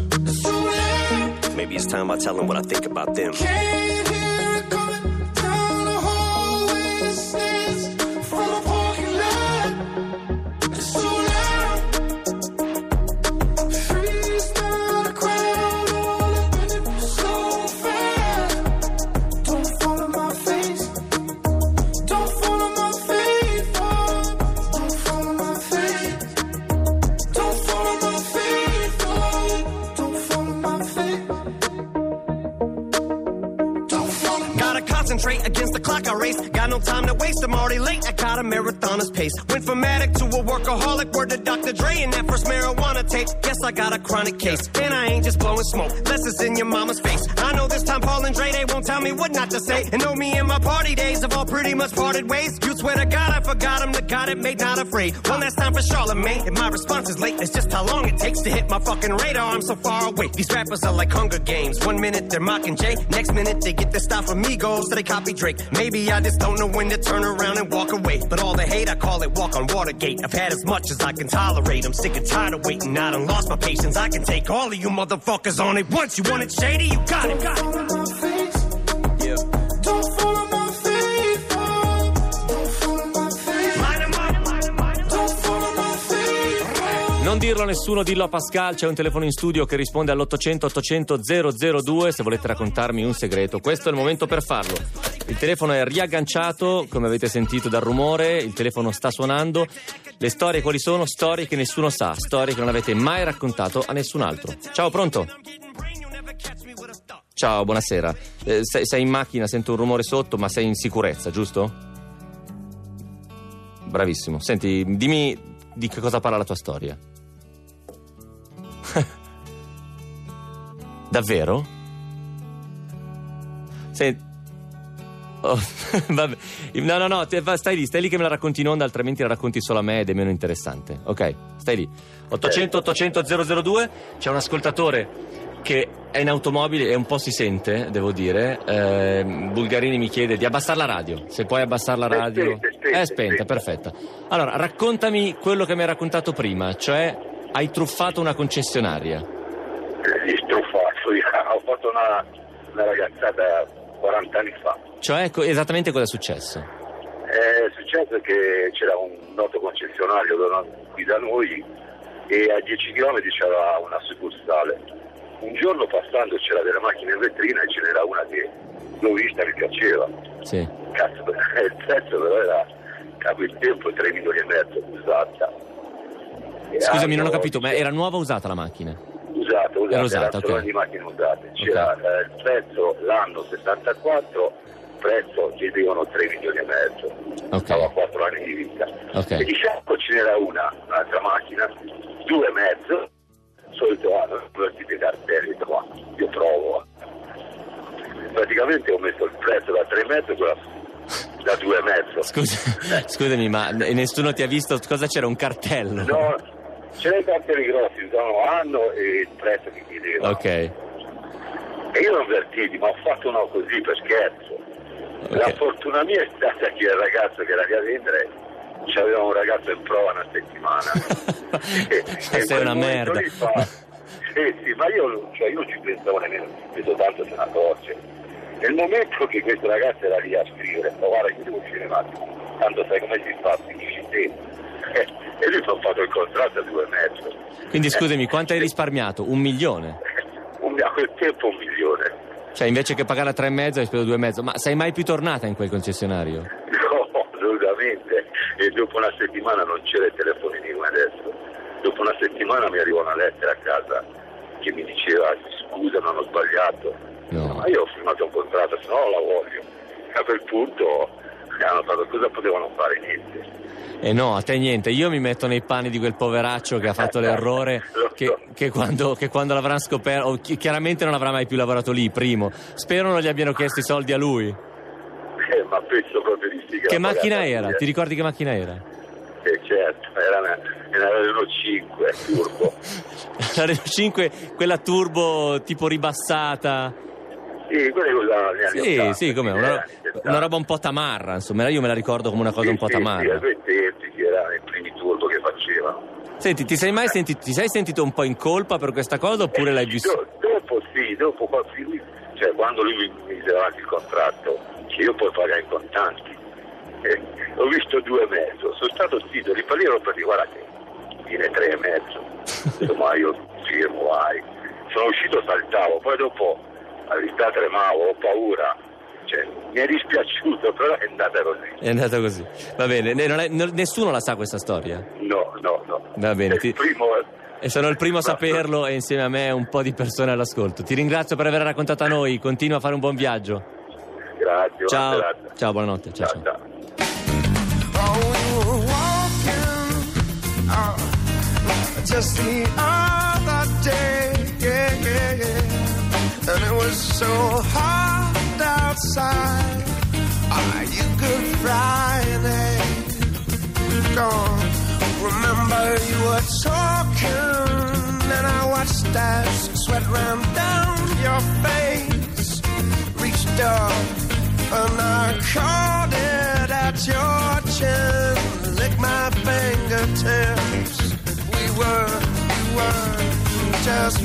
Maybe it's time I tell them what I think about them. Chronic case. And I ain't just blowing smoke. Less is in your mama's face. I know this time Paul and Dre, they won't tell me what not to say. And know me and my party days have all pretty much parted ways. You swear to God, I forgot him. It made not afraid. One last time for Charlemagne. And my response is late. It's just how long it takes to hit my fucking radar. I'm so far away. These rappers are like Hunger Games. One minute they're mocking Jay. Next minute they get their style from Migos. So they copy Drake. Maybe I just don't know when to turn around and walk away. But all the hate, I call it walk on Watergate. I've had as much as I can tolerate. I'm sick and tired of waiting. I done lost my patience. I can take all of you motherfuckers on it once. You want it shady? You got it. Got it. Non dirlo a nessuno, dillo a Pascal, c'è un telefono in studio che risponde all'800 800 002 se volete raccontarmi un segreto. Questo è il momento per farlo. Il telefono è riagganciato, come avete sentito dal rumore, il telefono sta suonando. Le storie quali sono? Storie che nessuno sa, storie che non avete mai raccontato a nessun altro. Ciao, pronto? Ciao, buonasera. Eh, sei, sei in macchina, sento un rumore sotto, ma sei in sicurezza, giusto? Bravissimo. Senti, dimmi di che cosa parla la tua storia. Davvero? Senti. Oh, vabbè. No, no, no, stai lì, stai lì che me la racconti in onda, altrimenti la racconti solo a me ed è meno interessante. Ok, stai lì. 800 800 002, c'è un ascoltatore che è in automobile e un po' si sente, devo dire. Eh, Bulgarini mi chiede di abbassare la radio. Se puoi abbassare la radio. è spenta, spenta, spenta. perfetta. Allora, raccontami quello che mi hai raccontato prima, cioè hai truffato una concessionaria. Gli fatto una, una ragazzata 40 anni fa. Cioè, co- esattamente cosa è successo? È successo che c'era un noto concessionario qui da noi e a 10 km c'era una succursale. Un giorno passando c'era delle macchine in vetrina e ce n'era una che l'ho vista, mi piaceva. Sì. Cazzo, il prezzo però era, capo il tempo, 3 milioni e mezzo usata. E Scusami, non ho capito, ma era nuova o usata la macchina? Usate, usate, Era usata, era solo ok. di macchine usate. C'era eh, il prezzo l'anno 74, prezzo chiedevano 3 milioni e mezzo. Ok. Stava a 4 anni di vita. Ok. E di fianco ce n'era una, un'altra macchina, due e mezzo, solito anno, due di cartelli, qua, io provo. Praticamente ho messo il prezzo da 3 e mezzo quella da 2 e mezzo. Scusa, scusami, ma nessuno ti ha visto cosa c'era? Un cartello? No, c'erano i cartelli grossi, usavano anno e il prezzo che chiedevano. Ok. E io non vertiti, ma ho fatto uno così per scherzo. Ok. La fortuna mia è stata che il ragazzo che era lì a vendere c'aveva un ragazzo in prova una settimana. E- in quel una merda. fa- sì, sì, ma io, cioè, io non ci pensavo nemmeno, penso tanto se ne accorge. Nel momento che questo ragazzo era lì a scrivere, ma guarda io devo uscire un attimo, tanto sai come si fa, finisci te. E lui mi ha fatto il contratto a due e mezzo. Quindi scusami, Eh, quanto hai risparmiato? Un milione? Un- a quel tempo un milione. Cioè, invece che pagare a tre e mezzo hai speso due e mezzo. Ma sei mai più tornata in quel concessionario? No, assolutamente. E dopo una settimana non c'era il telefonino adesso. Dopo una settimana mi arrivò una lettera a casa che mi diceva scusa non ho sbagliato. No. Ma io ho firmato un contratto, se no non la voglio. E a quel punto hanno fatto cosa potevano fare? Niente. E no, a te niente. Io mi metto nei panni di quel poveraccio che ha fatto l'errore Lo che, che quando, che quando l'avranno scoperto, o chi- chiaramente non avrà mai più lavorato lì, primo. Spero non gli abbiano chiesto i soldi a lui. Eh, ma penso proprio di sì. Che macchina era? via. Ti ricordi che macchina era? Eh, certo, era una, era Renault 5 turbo. La Renault 5, quella turbo tipo ribassata. Sì, usavano negli anni Sì, 80, sì, come una, anni 70. una roba un po' tamarra, insomma, io me la ricordo come una cosa Sì, un po' sì, Sì, tamarra. quei tempi che erano i primi turbo che facevano. Senti, ti sei mai sentito, ti sei sentito un po' in colpa per questa cosa oppure l'hai Eh, vissuto? do- dopo sì, dopo qua- sì, lui- cioè, quando lui mi mi mise davanti il contratto, che io poi pagai in contanti, eh, ho visto due e mezzo, sono stato zitto, lì per lì ero per dire guarda che viene tre e mezzo, insomma io firmo, vai. Sono uscito, saltavo, poi dopo la verità tremavo, ho paura, cioè, mi è dispiaciuto, però è andata così. È andata così. Va bene, ne- non è- non- nessuno la sa questa storia. No, no, no. Va bene, È ti- Il primo, E sono il primo a saperlo e insieme a me un po' di persone all'ascolto. Ti ringrazio per aver raccontato a noi, continua a fare un buon viaggio. Grazie, Ciao, serata. ciao, buonanotte. Ciao, ciao. ciao. ciao. And it was so hot outside. Ah, you Good Friday gone. Remember you were talking, and I watched as sweat ran down your face. Reached up and I caught it at your chin. Lick my fingertips. We were, we were just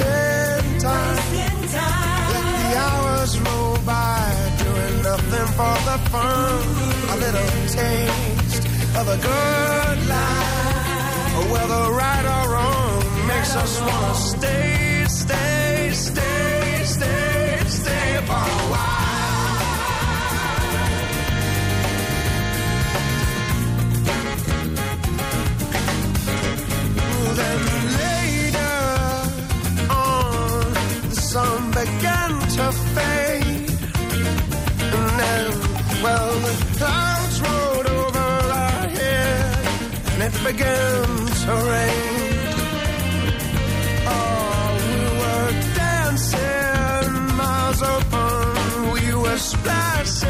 wasting time. Let the hours roll by, doing nothing for the fun. A little taste of a good life. Whether right or wrong makes us wanna stay, stay, stay, stay, stay for a while. Then to fade. And then, well, the clouds rolled over our head, and it began to rain. Oh, we were dancing, miles open, we were splashing,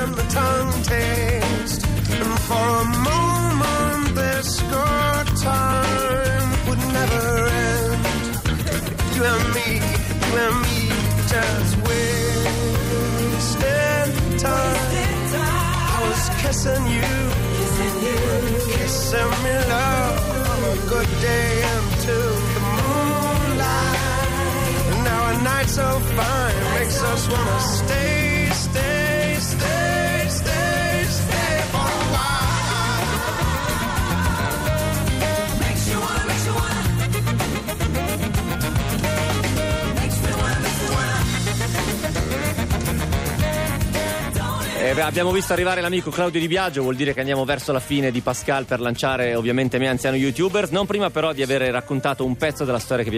and the tongue taste. And for a moment, this good time would never end. You and me, you and me, just wasting time. I was kissing you, kissing me, love, on a good day into the moonlight. Now a night so fine makes us wanna stay, stay, abbiamo visto arrivare l'amico Claudio Di Biagio, vuol dire che andiamo verso la fine di Pascal per lanciare ovviamente Me Anziano YouTubers, non prima però di aver raccontato un pezzo della storia che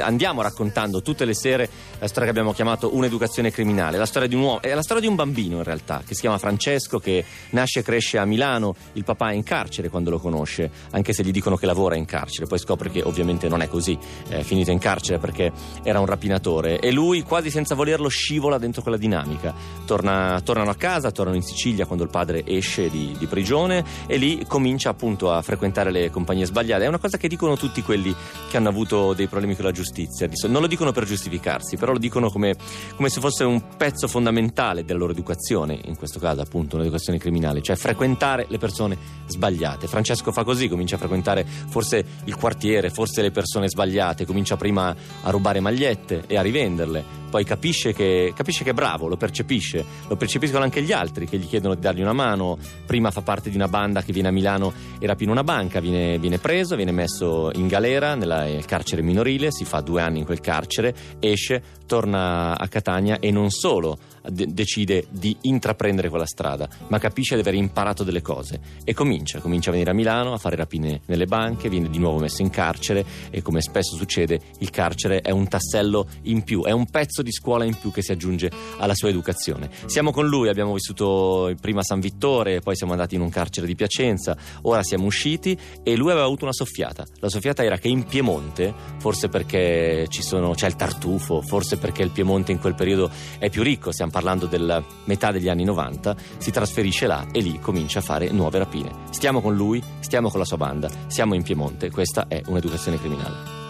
andiamo raccontando tutte le sere la storia che abbiamo chiamato Un'educazione criminale, la storia di un uomo, è la storia di un bambino in realtà, che si chiama Francesco, che nasce e cresce a Milano, il papà è in carcere quando lo conosce, anche se gli dicono che lavora in carcere, poi scopre che ovviamente non è così, è finito in carcere perché era un rapinatore. E lui quasi senza volerlo scivola dentro quella dinamica, torna, tornano a casa, tornano in Sicilia quando il padre esce di, di prigione e lì comincia appunto a frequentare le compagnie sbagliate. È una cosa che dicono tutti quelli che hanno avuto dei problemi con la giustizia. Non lo dicono per giustificarsi, però lo dicono come, come se fosse un pezzo fondamentale della loro educazione, in questo caso appunto un'educazione criminale, cioè frequentare le persone sbagliate. Francesco fa così, comincia a frequentare forse il quartiere, forse le persone sbagliate, comincia prima a rubare magliette e a rivenderle poi capisce che, capisce che è bravo, lo percepisce, lo percepiscono anche gli altri che gli chiedono di dargli una mano. Prima fa parte di una banda che viene a Milano e rapina una banca, viene, viene preso, viene messo in galera nel carcere minorile, si fa due anni in quel carcere, esce, torna a Catania e non solo de- decide di intraprendere quella strada, ma capisce di aver imparato delle cose e comincia, comincia a venire a Milano a fare rapine nelle banche, viene di nuovo messo in carcere e come spesso succede il carcere è un tassello in più, è un pezzo di scuola in più che si aggiunge alla sua educazione. Siamo con lui, abbiamo vissuto prima a San Vittore, poi siamo andati in un carcere di Piacenza, ora siamo usciti e lui aveva avuto una soffiata. La soffiata era che in Piemonte, forse perché sono- c'è il tartufo, forse perché il Piemonte in quel periodo è più ricco, stiamo parlando della metà degli anni 90, si trasferisce là e lì comincia a fare nuove rapine. Stiamo con lui, stiamo con la sua banda, siamo in Piemonte, questa è un'educazione criminale.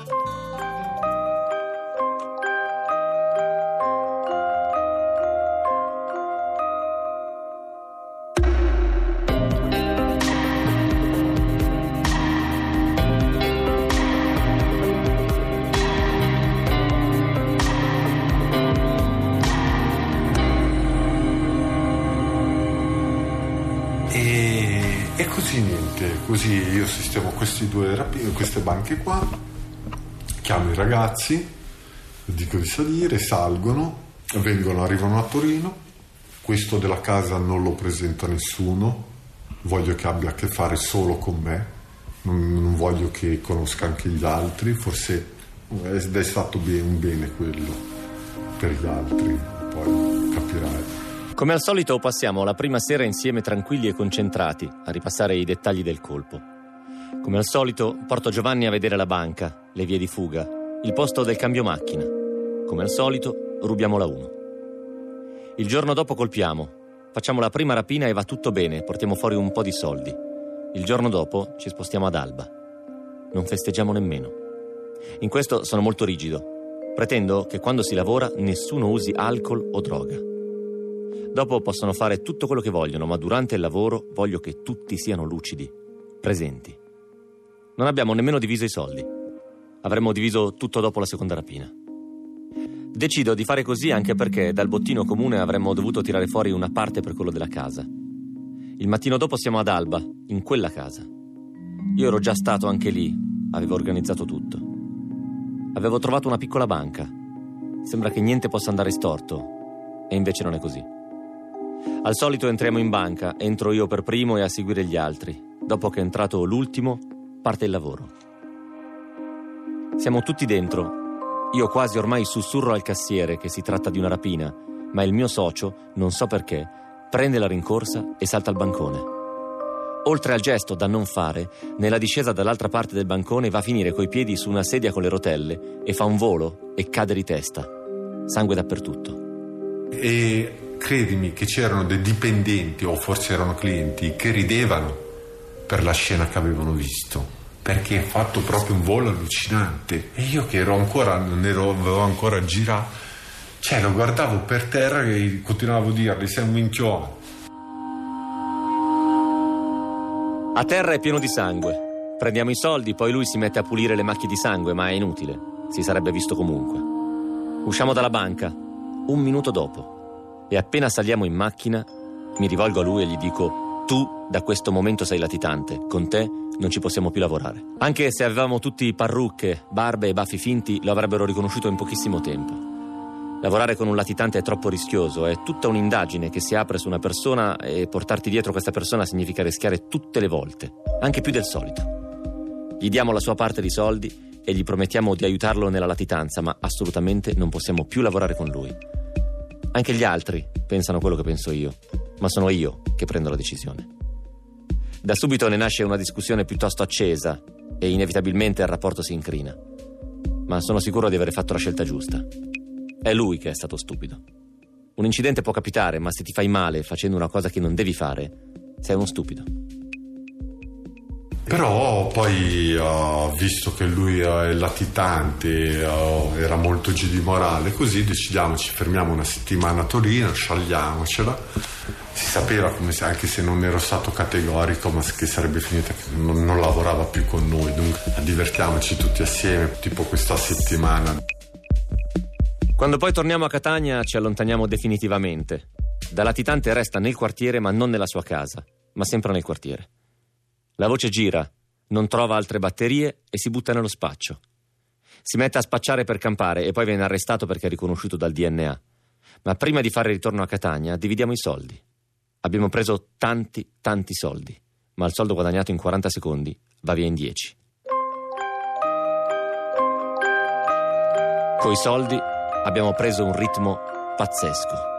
Così io sistemo questi due rapi- queste banche qua, chiamo i ragazzi, dico di salire, salgono, vengono, arrivano a Torino, questo della casa non lo presenta nessuno, voglio che abbia a che fare solo con me, non, non voglio che conosca anche gli altri, forse ed è stato un bene quello. per gli altri, poi capirai. Come al solito passiamo la prima sera insieme tranquilli e concentrati a ripassare i dettagli del colpo. Come al solito porto Giovanni a vedere la banca, le vie di fuga, il posto del cambio macchina. Come al solito rubiamo la 1. Il giorno dopo colpiamo, facciamo la prima rapina e va tutto bene, portiamo fuori un po' di soldi. Il giorno dopo ci spostiamo ad Alba. Non festeggiamo nemmeno. In questo sono molto rigido. Pretendo che quando si lavora nessuno usi alcol o droga. Dopo possono fare tutto quello che vogliono, ma durante il lavoro voglio che tutti siano lucidi, presenti. Non abbiamo nemmeno diviso i soldi. Avremmo diviso tutto dopo la seconda rapina. Decido di fare così anche perché dal bottino comune avremmo dovuto tirare fuori una parte per quello della casa. Il mattino dopo siamo ad Alba, in quella casa. Io ero già stato anche lì, avevo organizzato tutto. Avevo trovato una piccola banca. Sembra che niente possa andare storto, e invece non è così. Al solito entriamo in banca, entro io per primo e a seguire gli altri. Dopo che è entrato l'ultimo, parte il lavoro. Siamo tutti dentro. Io quasi ormai sussurro al cassiere che si tratta di una rapina, ma il mio socio, non so perché, prende la rincorsa e salta al bancone. Oltre al gesto da non fare, nella discesa dall'altra parte del bancone va a finire coi piedi su una sedia con le rotelle e fa un volo e cade di testa. Sangue dappertutto. E credimi che c'erano dei dipendenti, o forse erano clienti, che ridevano per la scena che avevano visto. Perché ha fatto proprio un volo allucinante. E io che ero ancora, non ero, avevo ancora girato, cioè lo guardavo per terra e continuavo a dirgli sei un minchione. A terra è pieno di sangue. Prendiamo i soldi, poi lui si mette a pulire le macchie di sangue, ma è inutile. Si sarebbe visto comunque. Usciamo dalla banca, un minuto dopo. E appena saliamo in macchina, mi rivolgo a lui e gli dico: Tu da questo momento sei latitante, con te non ci possiamo più lavorare. Anche se avevamo tutti parrucche, barbe e baffi finti, lo avrebbero riconosciuto in pochissimo tempo. Lavorare con un latitante è troppo rischioso, è tutta un'indagine che si apre su una persona e portarti dietro questa persona significa rischiare tutte le volte, anche più del solito. Gli diamo la sua parte di soldi e gli promettiamo di aiutarlo nella latitanza, ma assolutamente non possiamo più lavorare con lui. Anche gli altri pensano quello che penso io, ma sono io che prendo la decisione. Da subito ne nasce una discussione piuttosto accesa e inevitabilmente il rapporto si incrina. Ma sono sicuro di aver fatto la scelta giusta. È lui che è stato stupido. Un incidente può capitare, ma se ti fai male facendo una cosa che non devi fare, sei uno stupido. Però poi ho visto che lui è latitante, oh, era molto giù di morale, così decidiamo, ci fermiamo una settimana a Torino, sciagliamocela. Si sapeva, se, anche se non ero stato categorico, ma che sarebbe finita che non, non lavorava più con noi, dunque divertiamoci tutti assieme, tipo questa settimana. Quando poi torniamo a Catania ci allontaniamo definitivamente. Da latitante resta nel quartiere ma non nella sua casa, ma sempre nel quartiere. La voce gira, non trova altre batterie e si butta nello spaccio. Si mette a spacciare per campare e poi viene arrestato perché è riconosciuto dal DNA. Ma prima di fare ritorno a Catania dividiamo i soldi. Abbiamo preso tanti, tanti soldi, ma il soldo guadagnato in 40 secondi va via in 10. Coi soldi abbiamo preso un ritmo pazzesco.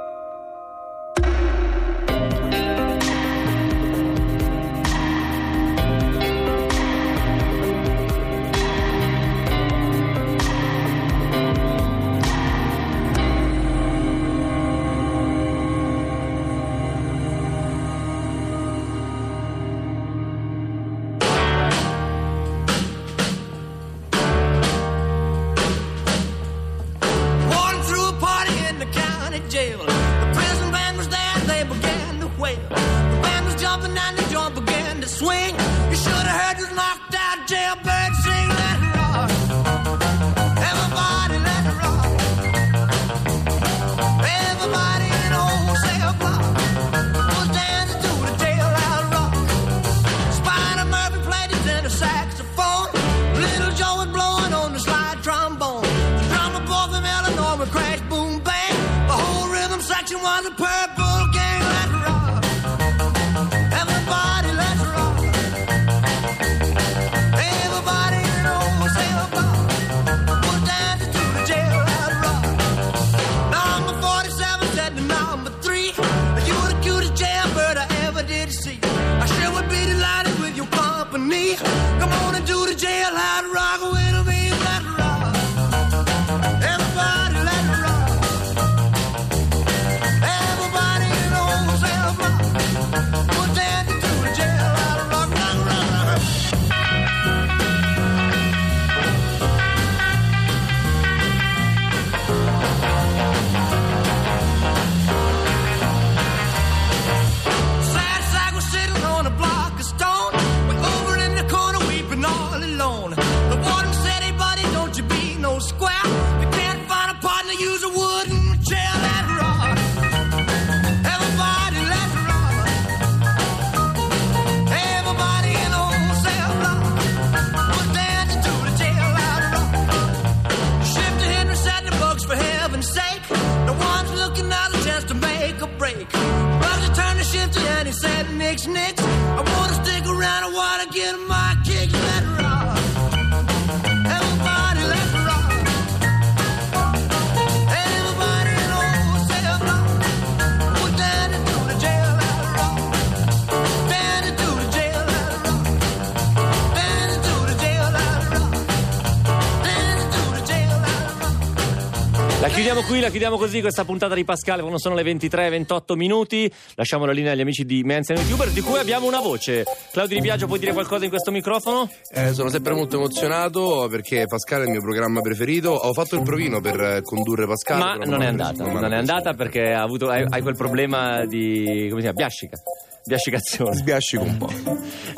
Chiudiamo qui, la chiudiamo così questa puntata di Pascale quando sono le 23 e 28 minuti. Lasciamo la linea agli amici di Menziano YouTuber di cui abbiamo una voce. Claudio Di Biagio, puoi dire qualcosa in questo microfono? Eh, sono sempre molto emozionato perché Pascale è il mio programma preferito. Ho fatto il provino per eh, condurre Pascale. Ma però non è andata, non è andata perché ha avuto, hai, hai quel problema di, come si chiama, biascica. Biascicazione. preso. Sbiascico un po'.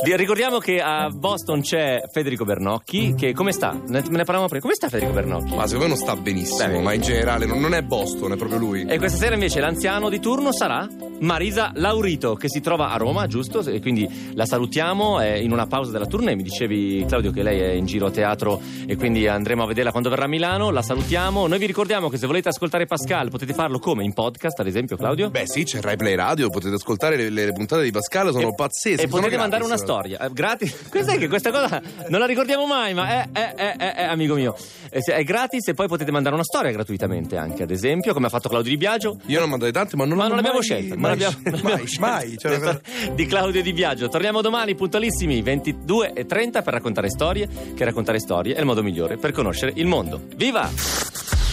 Di- Ricordiamo che a Boston c'è Federico Bernocchi, che come sta? Ne- Me ne parlavamo prima. Come sta Federico Bernocchi? Ma secondo me non sta benissimo, Beh, ma in generale non, non è Boston, è proprio lui. E questa sera invece l'anziano di turno sarà Marisa Laurito, che si trova a Roma, giusto? E quindi la salutiamo è in una pausa della tournée. Mi dicevi, Claudio, che lei è in giro a teatro e quindi andremo a vederla quando verrà a Milano. La salutiamo. Noi vi ricordiamo che se volete ascoltare Pascal potete farlo come? In podcast, ad esempio, Claudio? Beh sì, c'è Rai Play Radio, potete ascoltare le, le puntate di Pascale, sono pazzesche. E potete mandare gratis. una storia eh, gratis. Cos'è che questa cosa non la ricordiamo mai? Ma è, è, è, è- è, amico mio, è, è gratis e poi potete mandare una storia gratuitamente anche, ad esempio, come ha fatto Claudio Di Biagio. Io ne ho mandate tante, ma non, Ma non l'abbiamo mai- scelta, non mai, l'abbiamo, non l'abbiamo mai, mai. Cioè, Questa di Claudio Di Biagio. Torniamo domani puntualissimi 22 e 30 per raccontare storie, che raccontare storie è il modo migliore per conoscere il mondo. Viva!